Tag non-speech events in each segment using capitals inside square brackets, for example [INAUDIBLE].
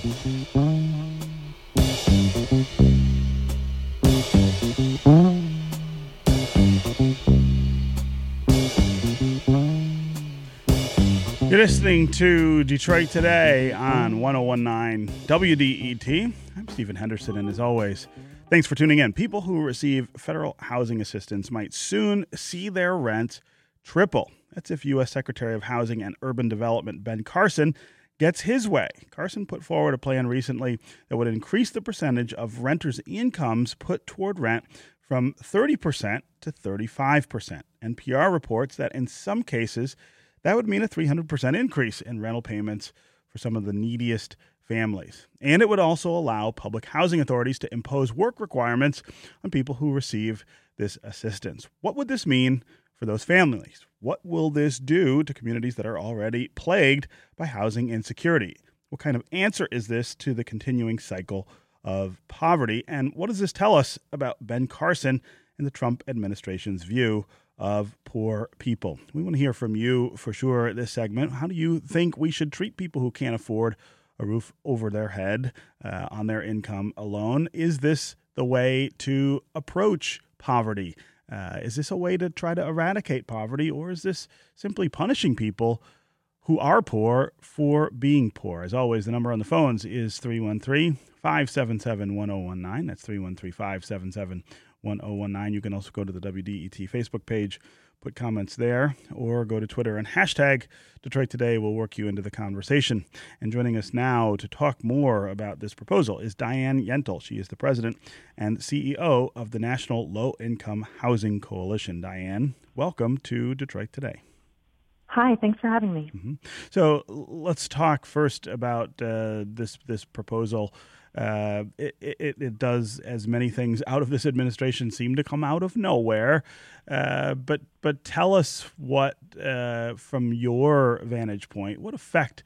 You're listening to Detroit Today on 1019 WDET. I'm Stephen Henderson, and as always, thanks for tuning in. People who receive federal housing assistance might soon see their rent triple. That's if U.S. Secretary of Housing and Urban Development Ben Carson gets his way. Carson put forward a plan recently that would increase the percentage of renters' incomes put toward rent from 30% to 35%. NPR reports that in some cases, that would mean a 300% increase in rental payments for some of the neediest families. And it would also allow public housing authorities to impose work requirements on people who receive this assistance. What would this mean for those families? What will this do to communities that are already plagued by housing insecurity? What kind of answer is this to the continuing cycle of poverty? And what does this tell us about Ben Carson and the Trump administration's view of poor people. We want to hear from you for sure this segment. How do you think we should treat people who can't afford a roof over their head uh, on their income alone? Is this the way to approach poverty? Uh, is this a way to try to eradicate poverty, or is this simply punishing people who are poor for being poor? As always, the number on the phones is 313 577 1019. That's 313 577 1019. You can also go to the WDET Facebook page, put comments there, or go to Twitter and hashtag Detroit Today will work you into the conversation. And joining us now to talk more about this proposal is Diane Yentel. She is the president and CEO of the National Low Income Housing Coalition. Diane, welcome to Detroit Today. Hi, thanks for having me. Mm-hmm. So let's talk first about uh, this this proposal. Uh, it, it, it, does, as many things out of this administration, seem to come out of nowhere. Uh, but but tell us what, uh, from your vantage point, what effect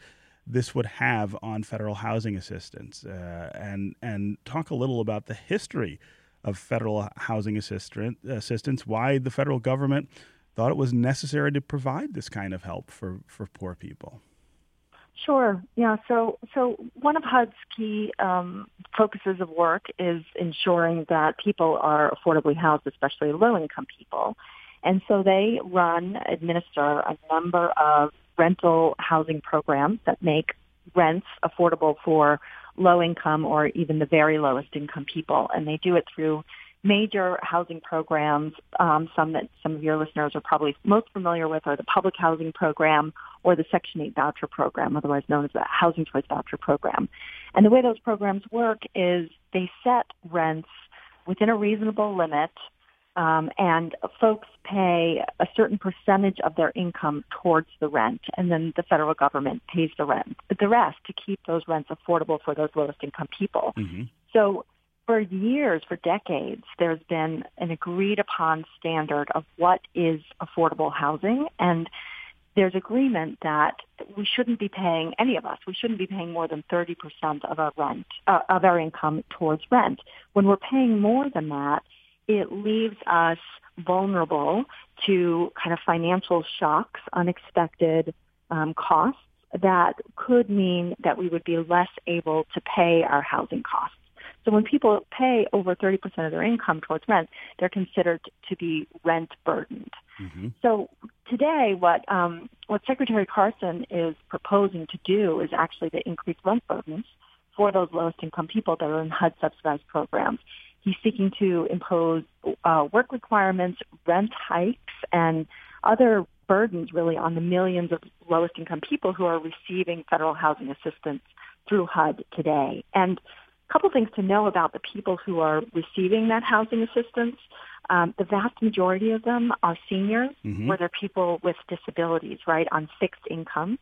this would have on federal housing assistance, uh, and and talk a little about the history of federal housing assistance, assistance, why the federal government thought it was necessary to provide this kind of help for, for poor people. Sure. Yeah. So, so one of HUD's key um, focuses of work is ensuring that people are affordably housed, especially low-income people. And so they run, administer a number of rental housing programs that make rents affordable for low-income or even the very lowest income people. And they do it through major housing programs. Um, some that some of your listeners are probably most familiar with are the public housing program or the Section 8 voucher program, otherwise known as the Housing Choice Voucher Program. And the way those programs work is they set rents within a reasonable limit um, and folks pay a certain percentage of their income towards the rent, and then the federal government pays the rent, but the rest to keep those rents affordable for those lowest income people. Mm-hmm. So for years, for decades, there's been an agreed upon standard of what is affordable housing and there's agreement that we shouldn't be paying any of us. We shouldn't be paying more than 30% of our rent, uh, of our income towards rent. When we're paying more than that, it leaves us vulnerable to kind of financial shocks, unexpected um, costs that could mean that we would be less able to pay our housing costs. So when people pay over 30% of their income towards rent, they're considered to be rent burdened. Mm-hmm. So today, what um, what Secretary Carson is proposing to do is actually to increase rent burdens for those lowest income people that are in HUD subsidized programs. He's seeking to impose uh, work requirements, rent hikes, and other burdens really on the millions of lowest income people who are receiving federal housing assistance through HUD today. And couple things to know about the people who are receiving that housing assistance. Um, the vast majority of them are seniors, mm-hmm. or they're people with disabilities, right, on fixed incomes,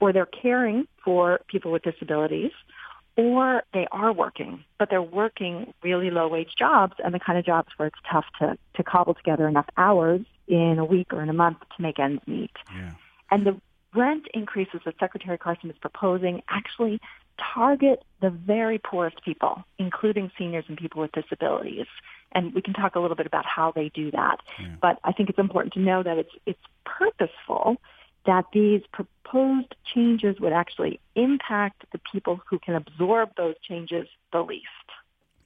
or they're caring for people with disabilities, or they are working, but they're working really low wage jobs and the kind of jobs where it's tough to, to cobble together enough hours in a week or in a month to make ends meet. Yeah. And the rent increases that Secretary Carson is proposing actually target the very poorest people, including seniors and people with disabilities. And we can talk a little bit about how they do that. Yeah. But I think it's important to know that it's it's purposeful that these proposed changes would actually impact the people who can absorb those changes the least.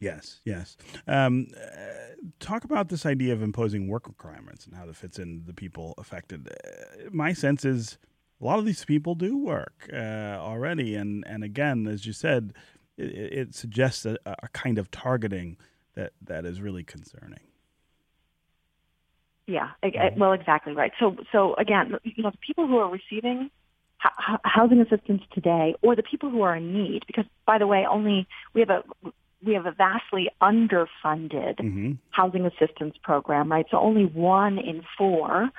Yes, yes. Um, uh, talk about this idea of imposing work requirements and how that fits in the people affected. Uh, my sense is a lot of these people do work uh, already, and and again, as you said, it, it suggests a, a, kind of targeting that that is really concerning. Yeah, mm-hmm. well, exactly right. So so again, you know, the people who are receiving housing assistance today, or the people who are in need, because by the way, only we have a we have a vastly underfunded mm-hmm. housing assistance program, right? So only one in four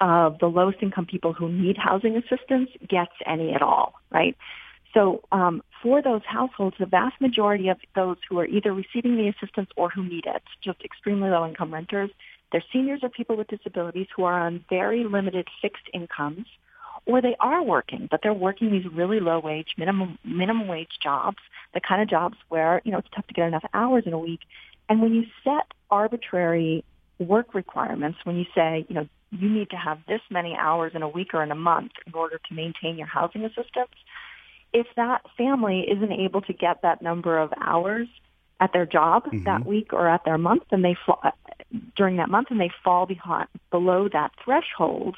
of the lowest income people who need housing assistance gets any at all, right? So um, for those households, the vast majority of those who are either receiving the assistance or who need it, just extremely low income renters, they're seniors or people with disabilities who are on very limited fixed incomes or they are working, but they're working these really low wage, minimum minimum wage jobs, the kind of jobs where, you know, it's tough to get enough hours in a week. And when you set arbitrary work requirements, when you say, you know, you need to have this many hours in a week or in a month in order to maintain your housing assistance, if that family isn't able to get that number of hours at their job mm-hmm. that week or at their month, and they fall, during that month, and they fall behind below that threshold,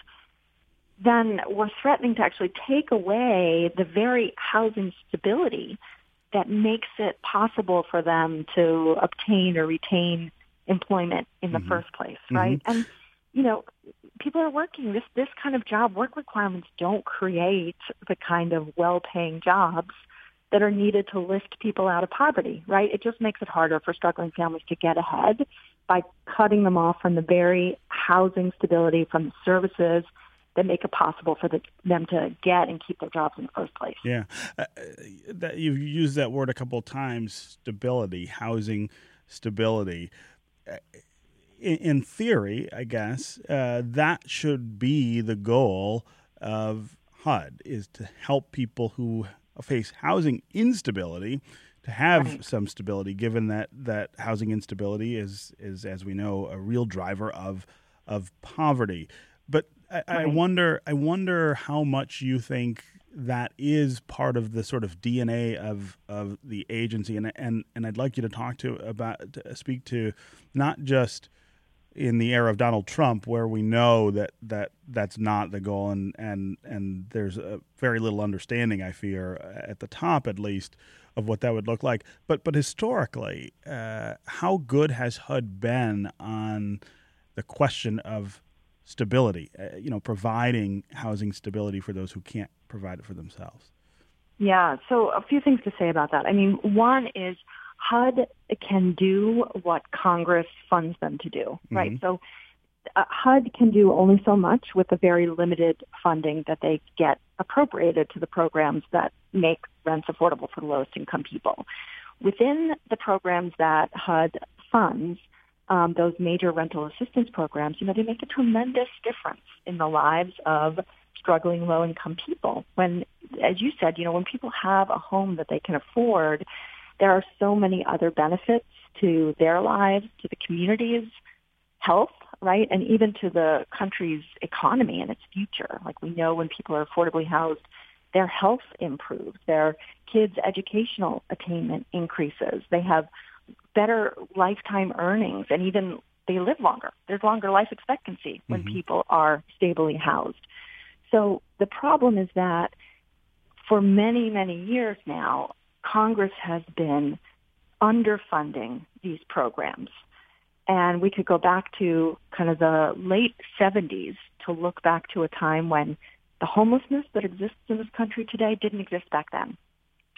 then we're threatening to actually take away the very housing stability that makes it possible for them to obtain or retain employment in the mm-hmm. first place, right? Mm-hmm. And you know, people are working this this kind of job work requirements don't create the kind of well-paying jobs that are needed to lift people out of poverty, right? It just makes it harder for struggling families to get ahead by cutting them off from the very housing stability, from the services that make it possible for the, them to get and keep their jobs in the first place. Yeah, uh, that you've used that word a couple of times: stability, housing stability. In, in theory, I guess uh, that should be the goal of HUD: is to help people who face housing instability to have right. some stability, given that that housing instability is is, as we know, a real driver of of poverty. But I, right. I wonder, I wonder how much you think that is part of the sort of DNA of of the agency, and and and I'd like you to talk to about to speak to not just in the era of Donald Trump, where we know that that that's not the goal, and and and there's very little understanding, I fear, at the top at least, of what that would look like. But but historically, uh, how good has HUD been on the question of stability, uh, you know, providing housing stability for those who can't provide it for themselves? Yeah, so a few things to say about that. I mean, one is HUD can do what Congress funds them to do, right? Mm-hmm. So uh, HUD can do only so much with the very limited funding that they get appropriated to the programs that make rents affordable for the lowest income people. Within the programs that HUD funds, um, those major rental assistance programs, you know, they make a tremendous difference in the lives of struggling low income people. When, as you said, you know, when people have a home that they can afford, there are so many other benefits to their lives, to the community's health, right? And even to the country's economy and its future. Like we know when people are affordably housed, their health improves, their kids' educational attainment increases, they have better lifetime earnings and even they live longer. There's longer life expectancy when mm-hmm. people are stably housed. So the problem is that for many, many years now, Congress has been underfunding these programs. And we could go back to kind of the late 70s to look back to a time when the homelessness that exists in this country today didn't exist back then.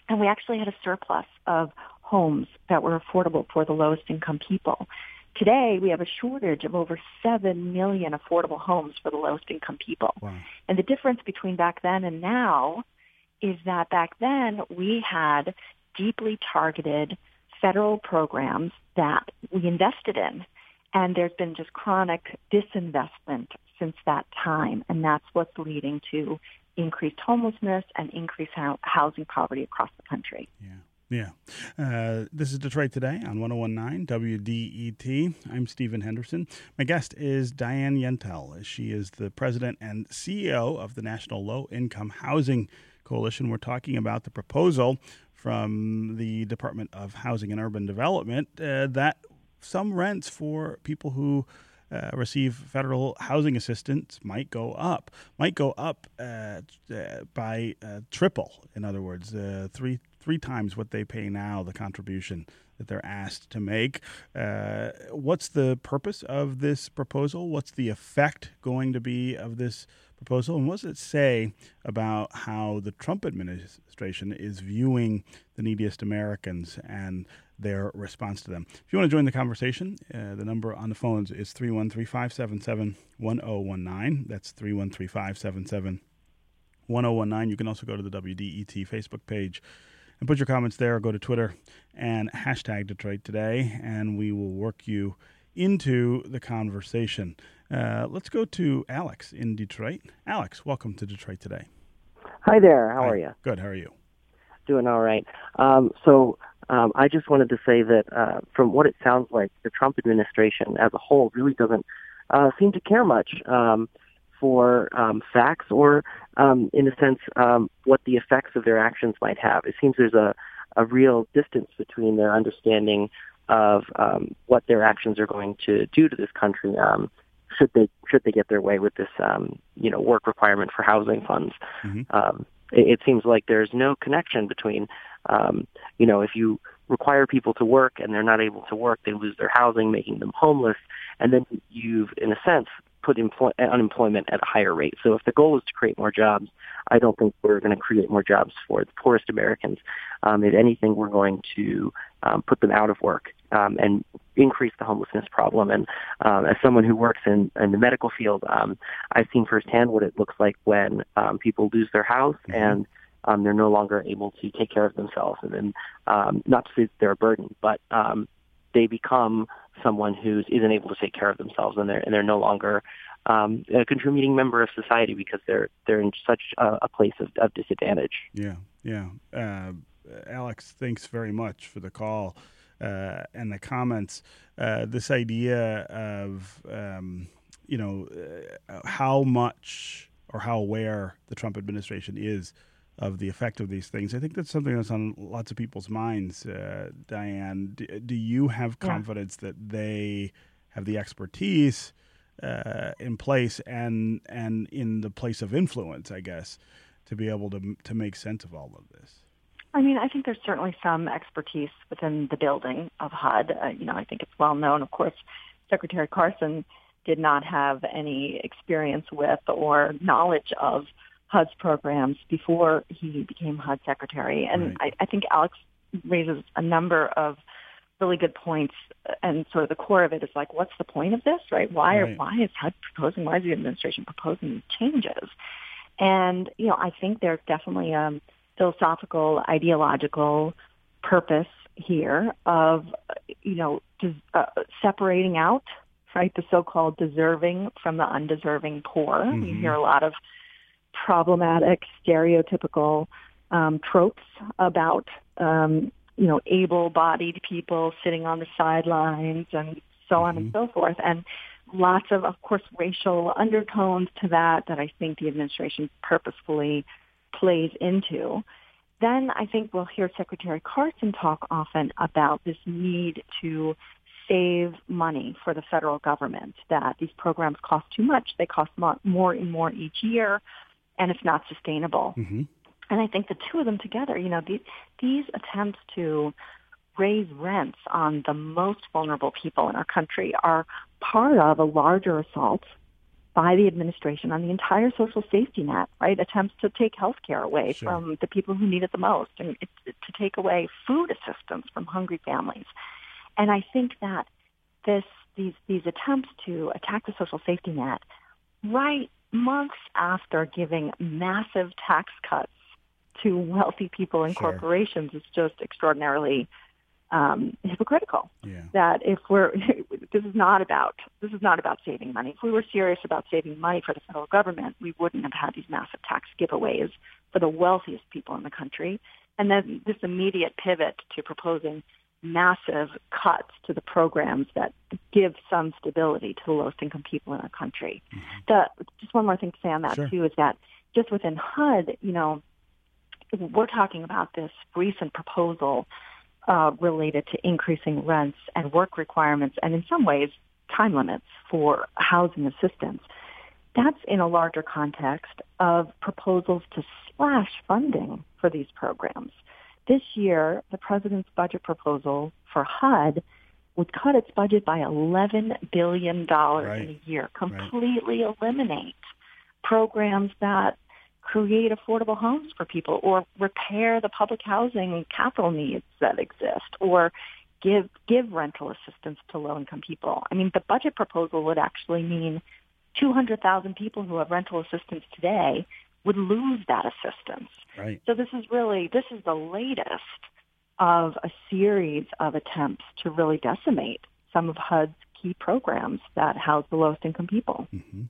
And we actually had a surplus of homes that were affordable for the lowest income people. Today, we have a shortage of over 7 million affordable homes for the lowest income people. Wow. And the difference between back then and now is that back then we had deeply targeted federal programs that we invested in. And there's been just chronic disinvestment since that time. And that's what's leading to increased homelessness and increased housing poverty across the country. Yeah. Yeah. Uh, this is Detroit Today on 1019 WDET. I'm Stephen Henderson. My guest is Diane Yentel. She is the president and CEO of the National Low Income Housing Coalition. We're talking about the proposal from the Department of Housing and Urban Development uh, that some rents for people who uh, receive federal housing assistance might go up, might go up uh, uh by uh, triple. In other words, uh, three three times what they pay now, the contribution that they're asked to make. Uh, what's the purpose of this proposal? What's the effect going to be of this proposal? And what does it say about how the Trump administration is viewing the neediest Americans and their response to them? If you want to join the conversation, uh, the number on the phones is 313 577 1019. That's 313 577 1019. You can also go to the WDET Facebook page and put your comments there go to Twitter and hashtag Detroit Today, and we will work you into the conversation. Uh, let's go to Alex in Detroit. Alex, welcome to Detroit Today. Hi there. How Hi. are you? Good. How are you? Doing all right. Um, so um, I just wanted to say that uh, from what it sounds like, the Trump administration as a whole really doesn't uh, seem to care much um, for um, facts or, um, in a sense, um, what the effects of their actions might have. It seems there's a, a real distance between their understanding of um, what their actions are going to do to this country. Um, should they should they get their way with this um, you know work requirement for housing funds? Mm-hmm. Um, it, it seems like there's no connection between um, you know if you require people to work and they're not able to work, they lose their housing, making them homeless, and then you've in a sense put employ- unemployment at a higher rate. So if the goal is to create more jobs, I don't think we're going to create more jobs for the poorest Americans. Um, if anything, we're going to um, put them out of work um, and increase the homelessness problem. And um, as someone who works in, in the medical field, um, I've seen firsthand what it looks like when um, people lose their house mm-hmm. and um, they're no longer able to take care of themselves. And then, um, not to say that they're a burden, but um, they become someone who isn't able to take care of themselves, and they're and they're no longer um, a contributing member of society because they're they're in such a, a place of, of, disadvantage. Yeah, yeah. Uh, Alex, thanks very much for the call uh, and the comments. Uh, this idea of um, you know uh, how much or how aware the Trump administration is of the effect of these things. I think that's something that's on lots of people's minds. Uh, Diane, do, do, you have confidence yeah. that they have the expertise uh, in place and and in the place of influence, I guess, to be able to to make sense of all of this? I mean, I think there's certainly some expertise within the building of HUD. Uh, you know, I think it's well known. Of course, Secretary Carson did not have any experience with or knowledge of HUD's programs before he became HUD secretary. And right. I, I think Alex raises a number of really good points and sort of the core of it is like what's the point of this right why right. Are, why is HUD proposing why is the administration proposing these changes and you know I think there's definitely a philosophical ideological purpose here of you know uh, separating out right the so-called deserving from the undeserving poor mm-hmm. you hear a lot of problematic, stereotypical um, tropes about um, you know able-bodied people sitting on the sidelines and so on mm-hmm. and so forth, and lots of, of course, racial undertones to that that I think the administration purposefully plays into. Then I think we'll hear Secretary Carson talk often about this need to save money for the federal government, that these programs cost too much. They cost more and more each year and it's not sustainable. Mm-hmm. And I think the two of them together, you know, these, these attempts to raise rents on the most vulnerable people in our country are part of a larger assault by the administration on the entire social safety net, right? Attempts to take health care away sure. from the people who need it the most and to take away food assistance from hungry families. And I think that this, these, these attempts to attack the social safety net right months after giving massive tax cuts to wealthy people and sure. corporations is just extraordinarily um, hypocritical. Yeah. That if we're [LAUGHS] this is not about this is not about saving money. If we were serious about saving money for the federal government, we wouldn't have had these massive tax giveaways for the wealthiest people in the country. and then this immediate pivot to proposing massive cuts to the programs that give some stability to the lowest income people in our country. Mm-hmm. The, just one more thing to say on that sure. too is that just within HUD, you know, we're talking about this recent proposal uh, related to increasing rents and work requirements, and in some ways, time limits for housing assistance. That's in a larger context of proposals to slash funding for these programs. This year, the president's budget proposal for HUD would cut its budget by $11 billion right. in a year, completely right. eliminate programs that create affordable homes for people or repair the public housing capital needs that exist or give give rental assistance to low income people. I mean, the budget proposal would actually mean 200,000 people who have rental assistance today would lose that assistance. Right. So this is really this is the latest of a series of attempts to really decimate some of HUD's key programs that house the lowest income people. Mm-hmm.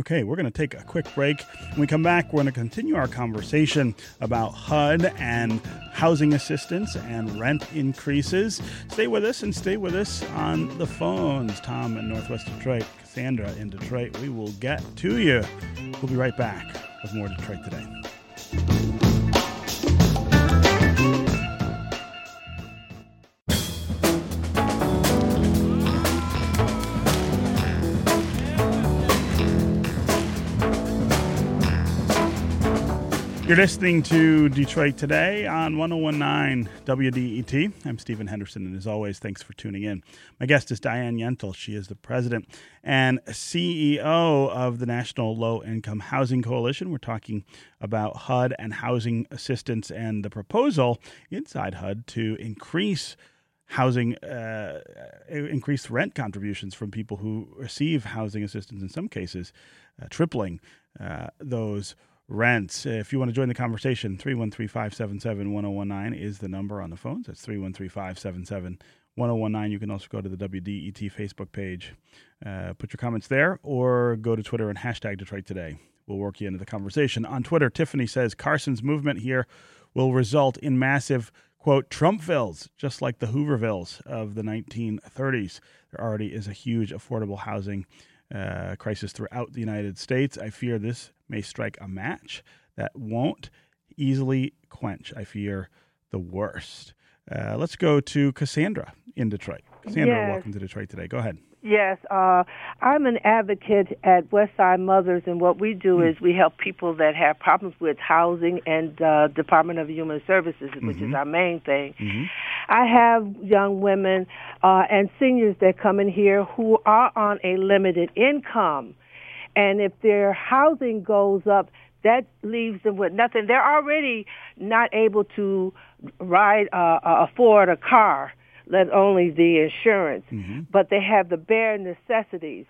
Okay, we're going to take a quick break. When we come back, we're going to continue our conversation about HUD and housing assistance and rent increases. Stay with us and stay with us on the phones. Tom in Northwest Detroit, Cassandra in Detroit. We will get to you. We'll be right back with more Detroit Today. You're listening to Detroit Today on 1019 WDET. I'm Stephen Henderson, and as always, thanks for tuning in. My guest is Diane Yentel. She is the president and CEO of the National Low Income Housing Coalition. We're talking about HUD and housing assistance and the proposal inside HUD to increase housing uh, increase rent contributions from people who receive housing assistance in some cases uh, tripling uh, those rents. If you want to join the conversation, 313 577 1019 is the number on the phones. That's 313 577 1019. You can also go to the WDET Facebook page, uh, put your comments there, or go to Twitter and hashtag Detroit Today. We'll work you into the conversation. On Twitter, Tiffany says Carson's movement here will result in massive, quote, Trumpvilles, just like the Hoovervilles of the 1930s. There already is a huge affordable housing uh, crisis throughout the United States. I fear this may strike a match that won't easily quench. I fear the worst. Uh, let's go to Cassandra in Detroit. Cassandra, yes. welcome to Detroit today. Go ahead. Yes, uh, I'm an advocate at Westside Mothers, and what we do mm. is we help people that have problems with housing and uh, Department of Human Services, which mm-hmm. is our main thing. Mm-hmm. I have young women uh, and seniors that come in here who are on a limited income, and if their housing goes up, that leaves them with nothing. They're already not able to ride, uh, uh afford a car let only the insurance, mm-hmm. but they have the bare necessities.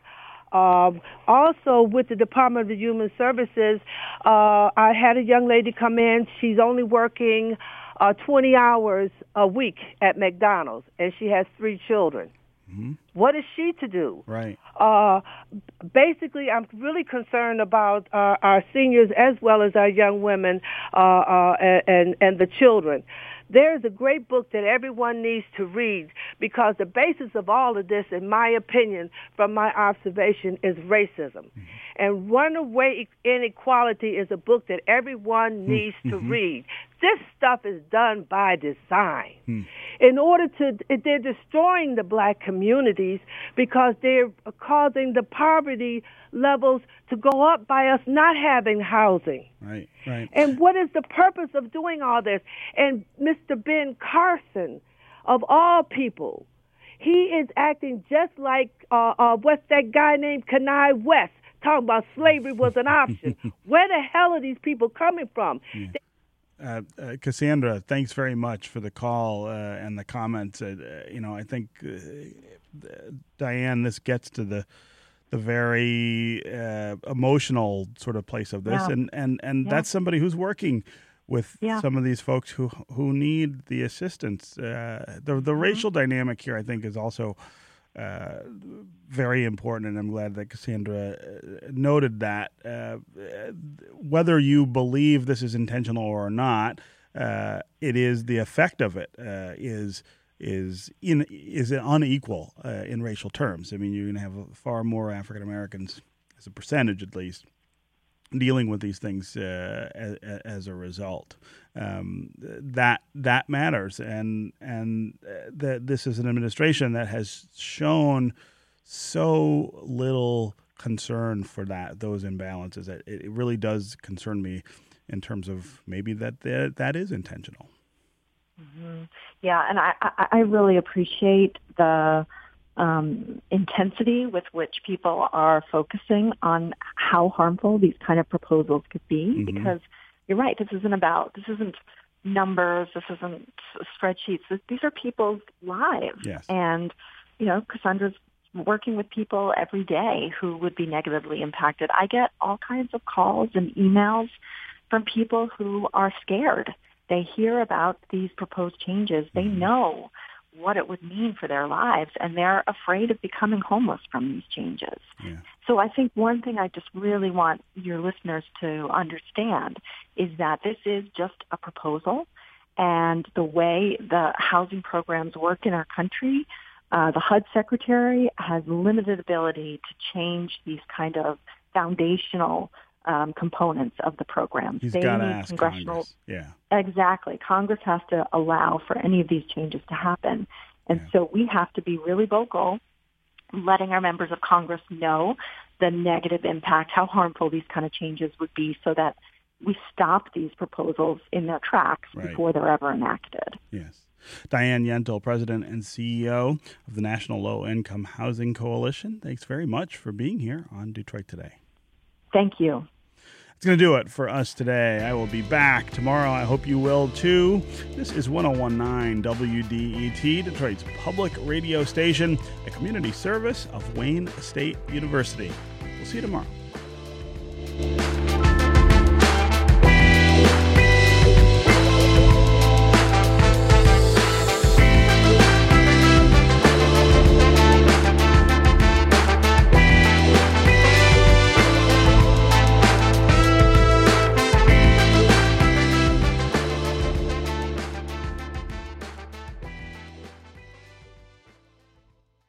Um, also, with the Department of Human Services, uh, I had a young lady come in. She's only working uh, 20 hours a week at McDonald's, and she has three children. Mm-hmm. What is she to do? Right. Uh, basically, I'm really concerned about uh, our seniors as well as our young women uh, uh and and the children. There is a great book that everyone needs to read because the basis of all of this, in my opinion, from my observation, is racism. Mm-hmm. And Runaway Inequality is a book that everyone hmm. needs mm-hmm. to read. This stuff is done by design. Mm. In order to, they're destroying the black communities because they're causing the poverty levels to go up by us not having housing. Right, right. And what is the purpose of doing all this? And Mr. Ben Carson, of all people, he is acting just like uh, uh, what's that guy named Kanye West talking about slavery was an option. [LAUGHS] Where the hell are these people coming from? Yeah. Uh, uh, Cassandra, thanks very much for the call uh, and the comments. Uh, you know, I think uh, Diane, this gets to the the very uh, emotional sort of place of this, yeah. and and and yeah. that's somebody who's working with yeah. some of these folks who who need the assistance. the the mm-hmm. racial dynamic here, I think, is also uh, very important, and I'm glad that Cassandra uh, noted that. Uh, whether you believe this is intentional or not, uh, it is the effect of it uh, is is in is unequal in racial terms. I mean, you're going to have far more African Americans, as a percentage at least, dealing with these things as, as, a result. Um, that that matters, and and uh, that this is an administration that has shown so little concern for that those imbalances. It, it really does concern me in terms of maybe that that, that is intentional. Mm-hmm. Yeah, and I, I, I really appreciate the um, intensity with which people are focusing on how harmful these kind of proposals could be. Mm-hmm. Because you're right, this isn't about this isn't numbers, this isn't spreadsheets. These are people's lives, yes. and you know, Cassandra's working with people every day who would be negatively impacted. I get all kinds of calls and emails from people who are scared. They hear about these proposed changes. They mm-hmm. know what it would mean for their lives and they're afraid of becoming homeless from these changes. Yeah. So I think one thing I just really want your listeners to understand is that this is just a proposal and the way the housing programs work in our country uh, the HUD secretary has limited ability to change these kind of foundational um, components of the program. He's they got to ask Congress. Yeah. Exactly. Congress has to allow for any of these changes to happen. And yeah. so we have to be really vocal, letting our members of Congress know the negative impact, how harmful these kind of changes would be so that we stop these proposals in their tracks right. before they're ever enacted. Yes. Diane Yentel, President and CEO of the National Low Income Housing Coalition. Thanks very much for being here on Detroit Today. Thank you. It's going to do it for us today. I will be back tomorrow. I hope you will too. This is 1019 WDET, Detroit's public radio station, a community service of Wayne State University. We'll see you tomorrow.